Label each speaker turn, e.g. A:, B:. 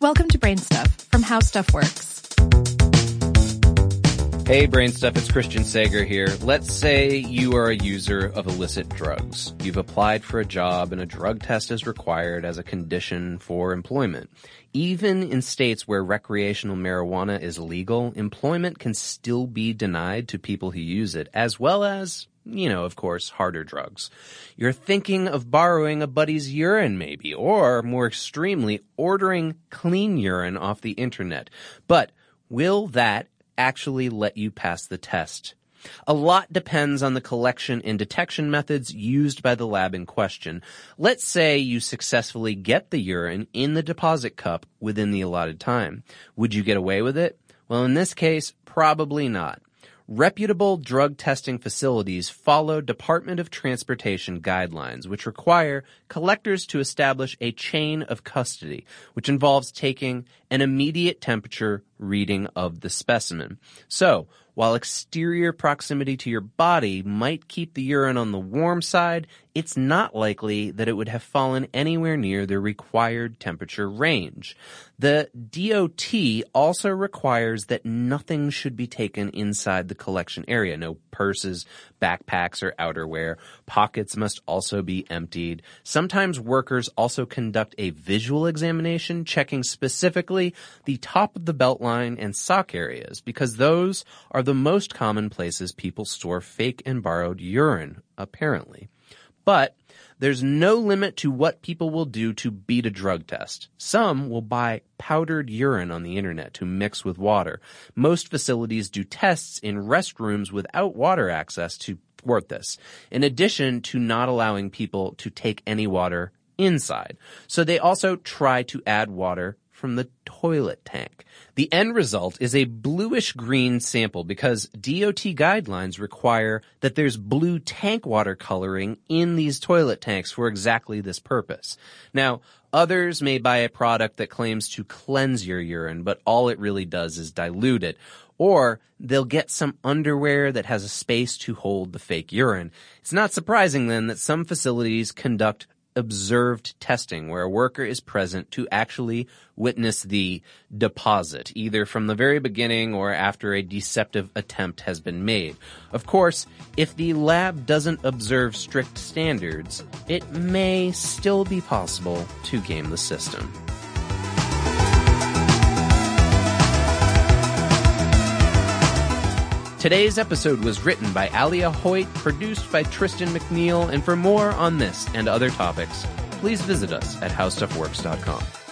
A: Welcome to Brain Stuff from How Stuff Works.
B: Hey, Brain Stuff, it's Christian Sager here. Let's say you are a user of illicit drugs. You've applied for a job and a drug test is required as a condition for employment. Even in states where recreational marijuana is legal, employment can still be denied to people who use it, as well as you know, of course, harder drugs. You're thinking of borrowing a buddy's urine maybe, or more extremely, ordering clean urine off the internet. But will that actually let you pass the test? A lot depends on the collection and detection methods used by the lab in question. Let's say you successfully get the urine in the deposit cup within the allotted time. Would you get away with it? Well, in this case, probably not. Reputable drug testing facilities follow Department of Transportation guidelines, which require collectors to establish a chain of custody, which involves taking an immediate temperature reading of the specimen. So, while exterior proximity to your body might keep the urine on the warm side, it's not likely that it would have fallen anywhere near the required temperature range. The DOT also requires that nothing should be taken inside the collection area. No purses, backpacks, or outerwear. Pockets must also be emptied. Sometimes workers also conduct a visual examination, checking specifically the top of the belt line and sock areas, because those are the most common places people store fake and borrowed urine, apparently. But there's no limit to what people will do to beat a drug test. Some will buy powdered urine on the internet to mix with water. Most facilities do tests in restrooms without water access to thwart this, in addition to not allowing people to take any water inside. So they also try to add water from the toilet tank. The end result is a bluish green sample because DOT guidelines require that there's blue tank water coloring in these toilet tanks for exactly this purpose. Now, others may buy a product that claims to cleanse your urine, but all it really does is dilute it. Or they'll get some underwear that has a space to hold the fake urine. It's not surprising then that some facilities conduct observed testing where a worker is present to actually witness the deposit, either from the very beginning or after a deceptive attempt has been made. Of course, if the lab doesn't observe strict standards, it may still be possible to game the system. Today's episode was written by Alia Hoyt, produced by Tristan McNeil, and for more on this and other topics, please visit us at howstuffworks.com.